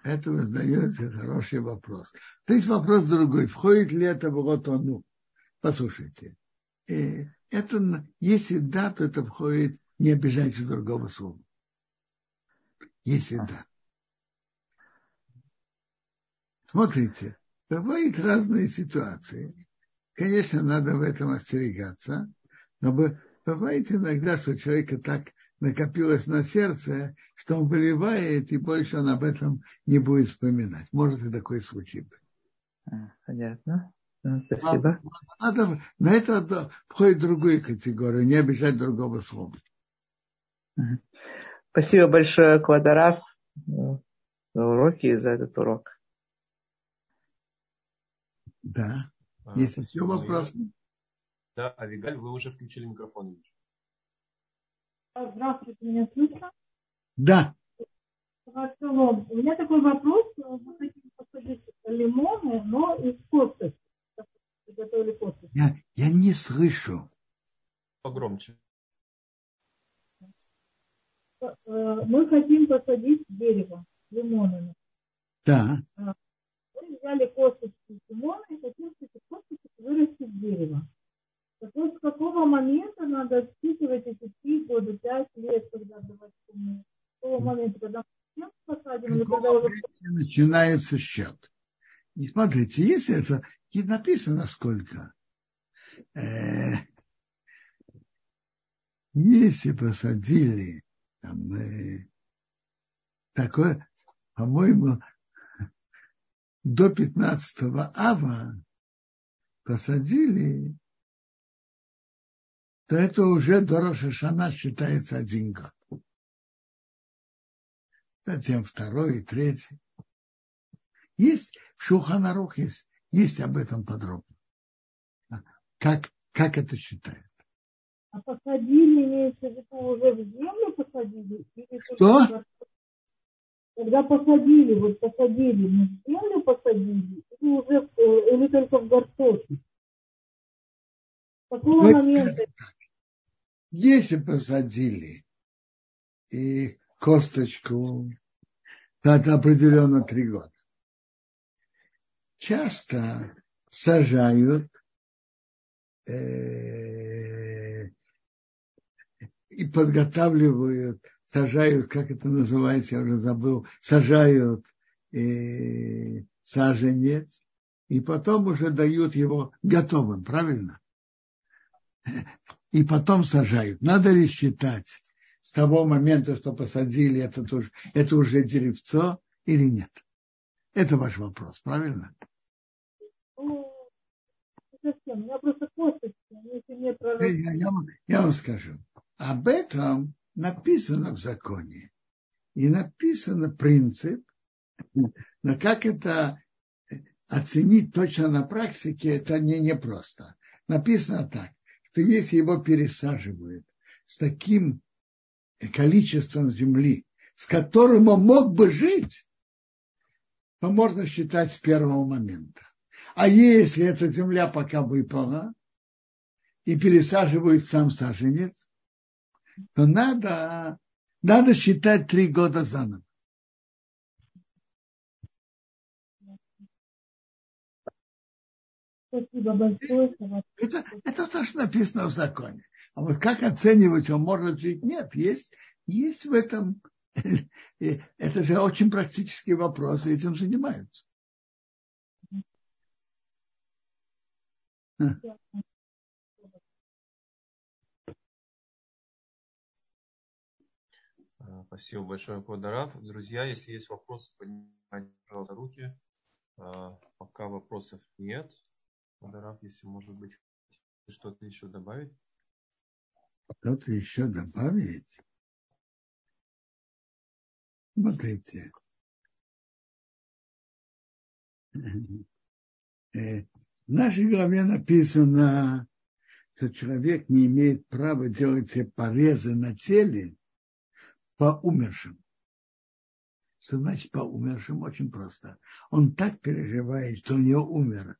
Это вы задаете хороший вопрос. То есть вопрос другой. Входит ли это в лотону? Послушайте. Э, это, если да, то это входит, не обижайте другого слова. Если да. Смотрите, бывают разные ситуации. Конечно, надо в этом остерегаться, но бывает иногда, что человека так накопилось на сердце, что он выливает, и больше он об этом не будет вспоминать. Может и такой случай быть. А, понятно. Ну, спасибо. Надо, на это входит в другую категорию, не обижать другого слова. Спасибо большое, Квадорав, за уроки и за этот урок. Да. А, Есть еще вопросы? Да, Авигаль, вы уже включили микрофон. Здравствуйте, меня слышно? Да. У меня такой вопрос. Мы хотим посадить лимоны, но из косточки. Я, я не слышу. Погромче. Э, мы хотим посадить дерево лимонами. Да. А, мы взяли косточки лимона и хотим этих косточек вырастить дерево. Так вот, с какого момента надо отсчитывать эти три года, пять лет, когда давать С какого момента, когда мы посадим, или когда уже... Начинается счет. И смотрите, если это и написано сколько, э, если посадили там, э, такое, по-моему, до 15 ава посадили, то это уже до Рошашана считается один год. Затем второй и третий. Есть, в Шуханарух есть, есть об этом подробно. Как, как это считается? А посадили, имеется в виду, уже в землю посадили? Или Что? Когда посадили, вот посадили, мы в землю посадили, или уже, э, или только в горшочек? Какого вот момента? Если посадили и косточку, то это определенно три года. Часто сажают э, и подготавливают, сажают, как это называется, я уже забыл, сажают э, саженец, и потом уже дают его готовым, правильно? И потом сажают. Надо ли считать с того момента, что посадили, это, тоже, это уже деревцо или нет? Это ваш вопрос, правильно? Ну, совсем. Я просто косточки, не я, я, я вам скажу. Об этом написано в законе. И написано принцип, но как это оценить точно на практике, это не непросто. Написано так что если его пересаживают с таким количеством земли, с которым он мог бы жить, то можно считать с первого момента. А если эта земля пока выпала, и пересаживают сам саженец, то надо, надо считать три года заново. Спасибо большое. Это, это то, что написано в законе. А вот как оценивать, он может жить? Нет, есть, есть в этом. Это же очень практический вопрос, и этим занимаются. Спасибо большое, Квадорав. Друзья, если есть вопросы, поднимайте, пожалуйста, руки. А, пока вопросов нет. Квадорав, если может быть что-то еще добавить. Что-то еще добавить? Смотрите. Э, в нашей главе написано, что человек не имеет права делать себе порезы на теле по умершим. Что значит по умершим? Очень просто. Он так переживает, что у него умер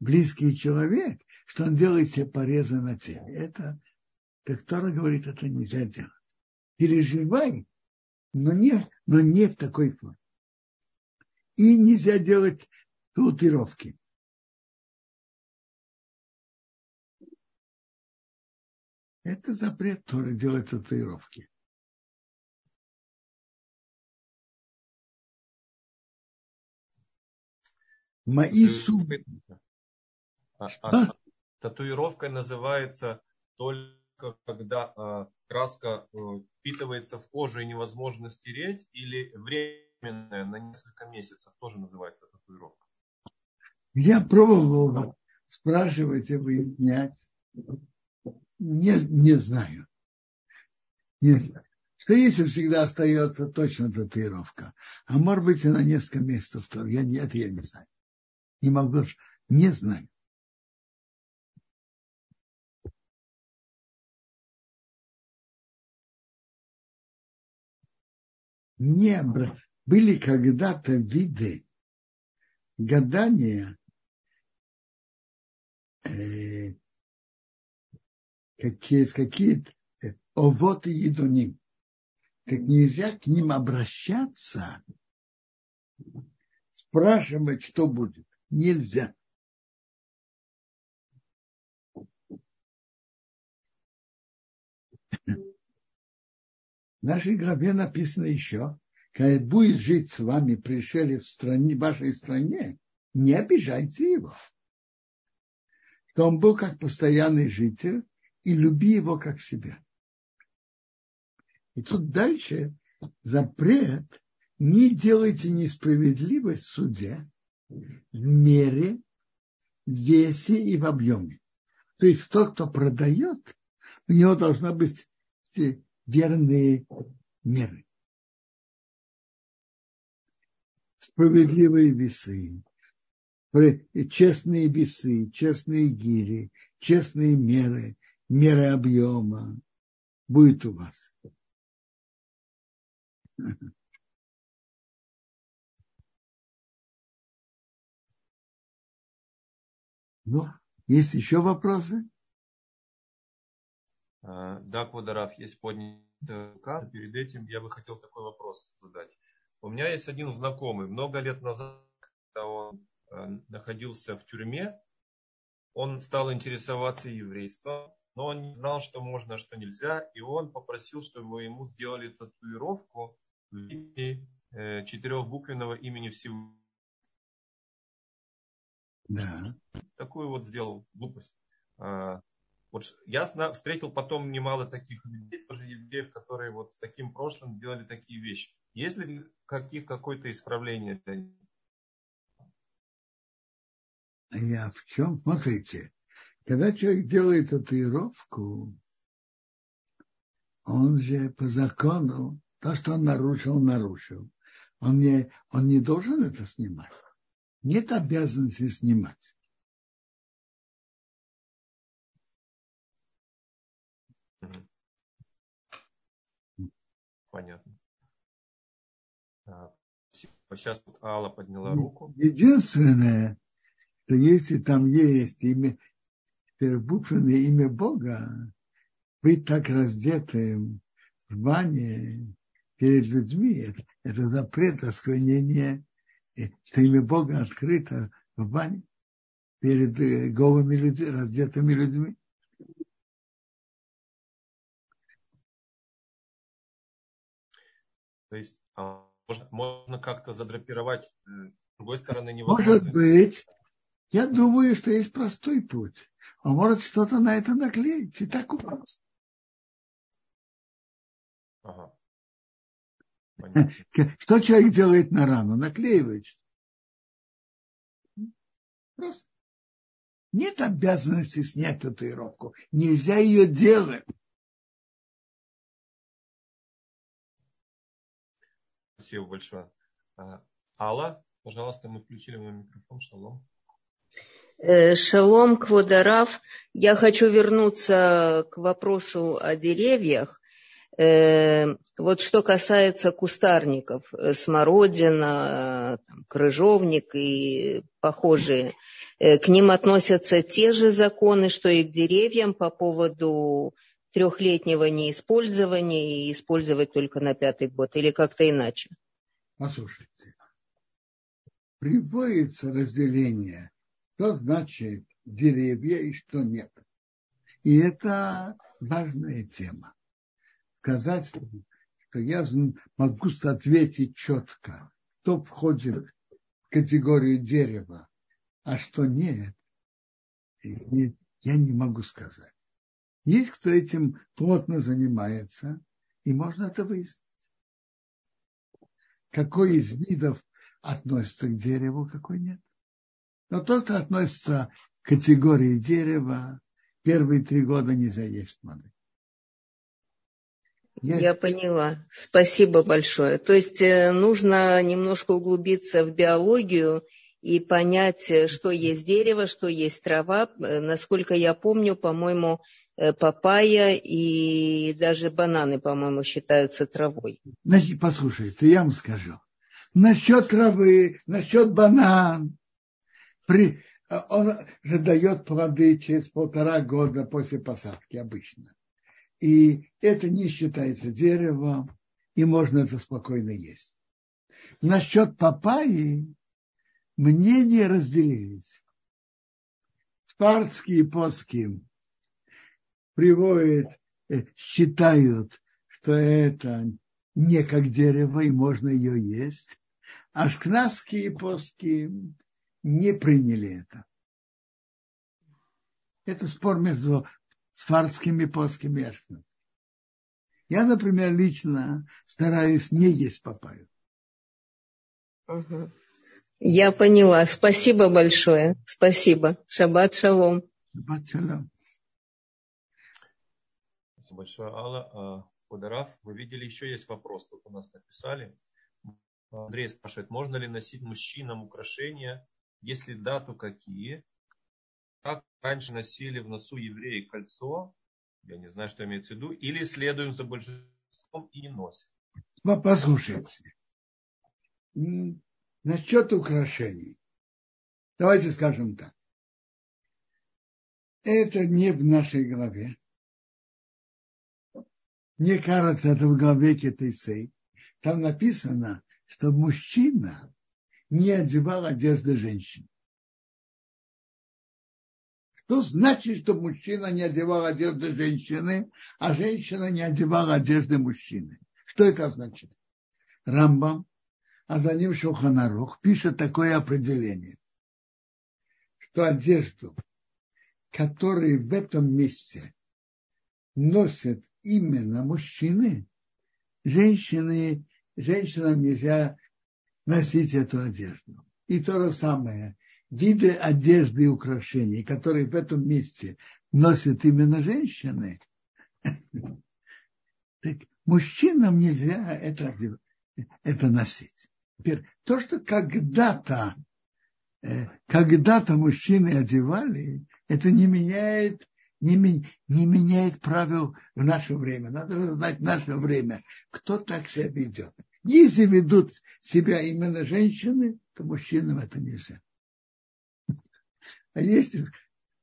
близкий человек, что он делает себе порезы на теле. Это, Тора говорит, это нельзя делать. Переживай, но не, но не в такой форме. И нельзя делать татуировки. Это запрет Торы делать татуировки. Мои су... А, а, татуировкой называется только когда а, краска а, впитывается в кожу и невозможно стереть, или временная на несколько месяцев тоже называется татуировка. Я пробовал спрашивать и выяснять. Не, не знаю. Не знаю. Что если всегда остается точно татуировка, а может быть и на несколько месяцев, я, это я не знаю. Не могу, не знаю. Не были когда-то виды гадания э, какие, какие э, овоты едуним. Так нельзя к ним обращаться, спрашивать, что будет. Нельзя. В нашей главе написано еще, когда будет жить с вами пришелец в стране, вашей стране, не обижайте его. Что он был как постоянный житель, и люби его как себя. И тут дальше запрет не делайте несправедливость в суде в мере, весе и в объеме. То есть тот, кто продает, у него должна быть верные меры. Справедливые весы, честные весы, честные гири, честные меры, меры объема будет у вас. Ну, есть еще вопросы? А, да, Квадорав, есть поднятая рука. Перед этим я бы хотел такой вопрос задать. У меня есть один знакомый. Много лет назад, когда он э, находился в тюрьме, он стал интересоваться еврейством, но он не знал, что можно, что нельзя, и он попросил, чтобы ему сделали татуировку в виде э, четырехбуквенного имени Всевышнего. Да. Такую вот сделал глупость. А, вот я встретил потом немало таких людей, тоже евреев, которые вот с таким прошлым делали такие вещи. Есть ли каких, какое-то исправление для них? Я в чем? Смотрите, когда человек делает татуировку, он же по закону, то, что он нарушил, нарушил. Он не, он не должен это снимать. Нет обязанности снимать. Понятно. Сейчас Алла подняла руку. Единственное, что если там есть имя, буквенное имя Бога, быть так раздетым в бане перед людьми, это, это запрет осквернения, что имя Бога открыто в бане перед э, голыми людьми, раздетыми людьми. То есть а, можно, можно как-то задрапировать, э, с другой стороны, не Может быть, я думаю, что есть простой путь. Он может что-то на это наклеить и так купаться. Ага. Что человек делает на рану? Наклеивает. Просто. Нет обязанности снять татуировку. Нельзя ее делать. Спасибо большое. А, Алла, пожалуйста, мы включили мой микрофон. Шалом. Э, шалом, Кводарав. Я хочу вернуться к вопросу о деревьях. Э, вот что касается кустарников, э, смородина, там, крыжовник и похожие, э, к ним относятся те же законы, что и к деревьям по поводу трехлетнего неиспользования и использовать только на пятый год, или как-то иначе? Послушайте, приводится разделение, что значит деревья и что нет. И это важная тема сказать, что я могу ответить четко, что входит в категорию дерева, а что нет, я не могу сказать. Есть кто этим плотно занимается, и можно это выяснить. Какой из видов относится к дереву, какой нет. Но тот, кто относится к категории дерева, первые три года нельзя есть плоды. Я поняла. Спасибо большое. То есть э, нужно немножко углубиться в биологию и понять, э, что есть дерево, что есть трава. Э, насколько я помню, по-моему, папайя и даже бананы, по-моему, считаются травой. Значит, послушайте, я вам скажу. Насчет травы, насчет банан, при, он же дает плоды через полтора года после посадки обычно. И это не считается деревом, и можно это спокойно есть. Насчет папайи мнения разделились. Спартские плоские приводят, э, считают, что это не как дерево, и можно ее есть. А шкнасские плоские не приняли это. Это спор между сфарскими плоскими ашкназами. Я, например, лично стараюсь не есть папаю. Я поняла. Спасибо большое. Спасибо. Шаббат шалом. Шаббат шалом. Спасибо большое, Алла. Кударав, вы видели, еще есть вопрос, тут у нас написали. Андрей спрашивает, можно ли носить мужчинам украшения? Если да, то какие? Как раньше носили в носу евреи кольцо, я не знаю, что имеется в виду, или следуем за большинством и не носим. Послушайте, насчет украшений. Давайте скажем так. Это не в нашей голове. Мне кажется, это в главе Кетейсей. Там написано, что мужчина не одевал одежды женщин. Что значит, что мужчина не одевал одежды женщины, а женщина не одевала одежды мужчины? Что это означает? Рамбам, а за ним Шуханарух пишет такое определение, что одежду, которую в этом месте носят именно мужчины, женщины, женщинам нельзя носить эту одежду. И то же самое, виды одежды и украшений, которые в этом месте носят именно женщины, так мужчинам нельзя это, это носить. Теперь, то, что когда-то э, когда-то мужчины одевали, это не меняет, не, не меняет правил в наше время. Надо знать наше время, кто так себя ведет. Если ведут себя именно женщины, то мужчинам это нельзя. А есть в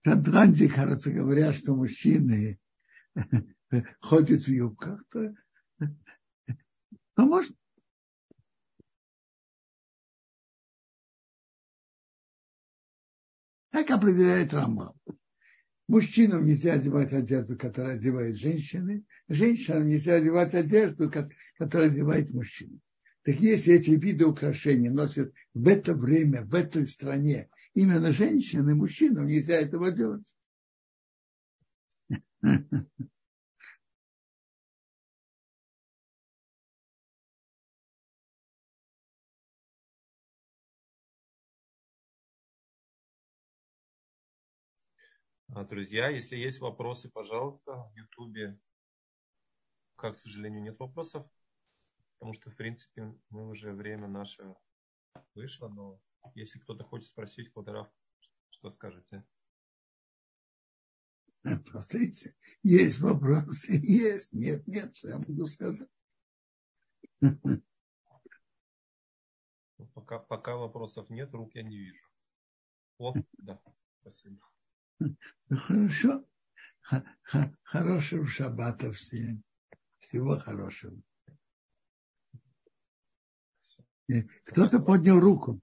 Шотландии, кажется, говорят, что мужчины ходит в юбках, то ну, можно. Так определяет Рамбам. Мужчинам нельзя одевать одежду, которую одевают женщины. Женщинам нельзя одевать одежду, которую одевает мужчина. Так если эти виды украшений носят в это время, в этой стране, именно женщины, мужчинам нельзя этого делать. А, друзья, если есть вопросы, пожалуйста, в Ютубе. Как, к сожалению, нет вопросов, потому что, в принципе, мы уже время наше вышло, но если кто-то хочет спросить, Квадраф, что скажете? Посмотрите, есть вопросы, есть, нет, нет, что я могу сказать. Пока, пока вопросов нет, рук я не вижу. О, да, спасибо. Ну, хорошо. Хорошего шаббата всем. Всего хорошего. Кто-то поднял руку.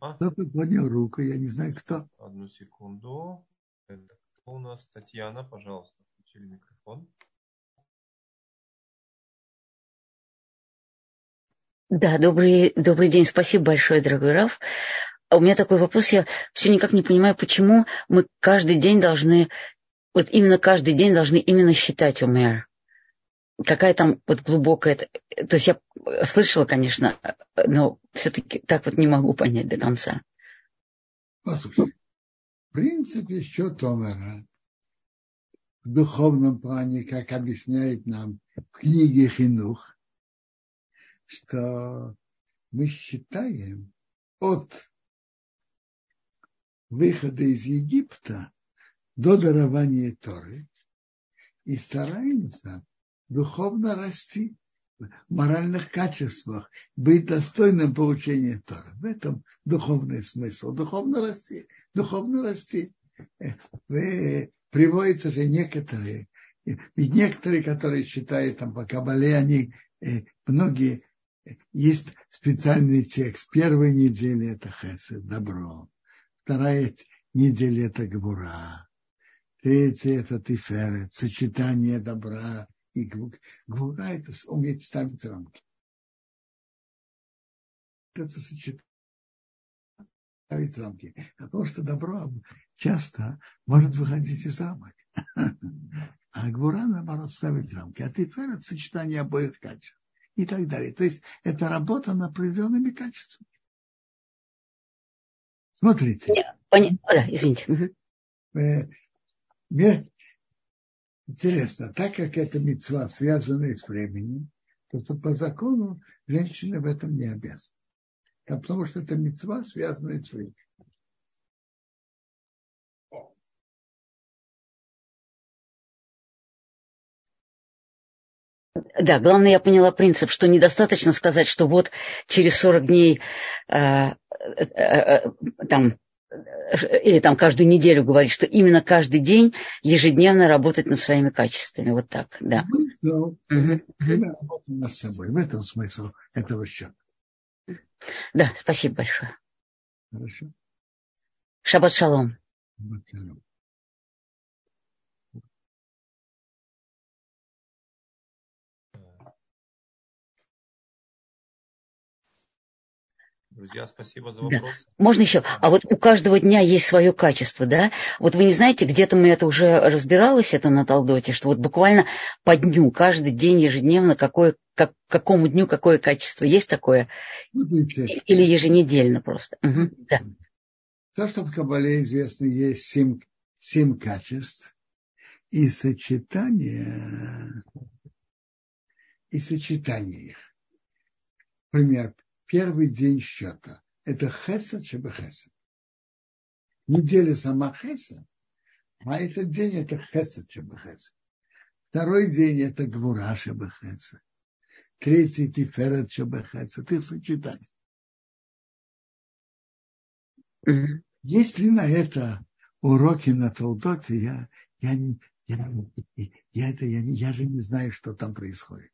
А? Кто-то поднял руку, я не знаю кто. Одну секунду. Это кто у нас? Татьяна, пожалуйста, включили микрофон. Да, добрый, добрый день. Спасибо большое, дорогой Раф. А у меня такой вопрос, я все никак не понимаю, почему мы каждый день должны, вот именно каждый день должны именно считать умер. Какая там вот глубокая... То есть я слышала, конечно, но все-таки так вот не могу понять до конца. Послушай, в принципе, счет Омера в духовном плане, как объясняет нам в книге Хинух, что мы считаем от выхода из Египта до дарования Торы и стараемся духовно расти в моральных качествах, быть достойным получения Торы. В этом духовный смысл. Духовно расти. Духовно расти. Вы, приводятся же некоторые, ведь некоторые, которые считают там по Кабале, они многие, есть специальный текст. Первой недели это хесед, добро Вторая неделя – это Гвура. Третья – это Тиферет, сочетание добра и Гвура – это уметь ставить рамки. Это сочетание ставить рамки. Потому что добро часто может выходить из рамок. А Гвура, наоборот, ставить рамки. А Тиферет – сочетание обоих качеств. И так далее. То есть это работа над определенными качествами. Смотрите. Понятно. Да, извините. Э, интересно, так как это мецва связана с временем, то, то по закону женщины в этом не обязаны. А потому что это мецва связана с временем. Да, главное, я поняла принцип, что недостаточно сказать, что вот через 40 дней э, Э, э, там, или там каждую неделю говорить, что именно каждый день ежедневно работать над своими качествами. Вот так, да. Ну, угу. работаем над собой. В этом смысл этого счета. Да, спасибо большое. Хорошо. Шаббат шалом. Шаббат шалом. Друзья, спасибо за вопрос. Да. Можно еще? А вот у каждого дня есть свое качество, да? Вот вы не знаете, где-то мы это уже разбиралось, это на Талдоте, что вот буквально по дню, каждый день, ежедневно, какое, как, какому дню какое качество. Есть такое? Или еженедельно просто? Угу. Да. То, что в Кабале известно, есть семь, семь качеств. И сочетание, и сочетание их. Пример первый день счета. Это хесед шеба хесед. Неделя сама хесед, а этот день это хесед шеба хесед. Второй день это гвура шеба хесед. Третий тиферет шеба хесед. Их сочетание. Mm-hmm. Есть ли на это уроки на Толдоте, я, я не, Я, я, это, я, я же не знаю, что там происходит.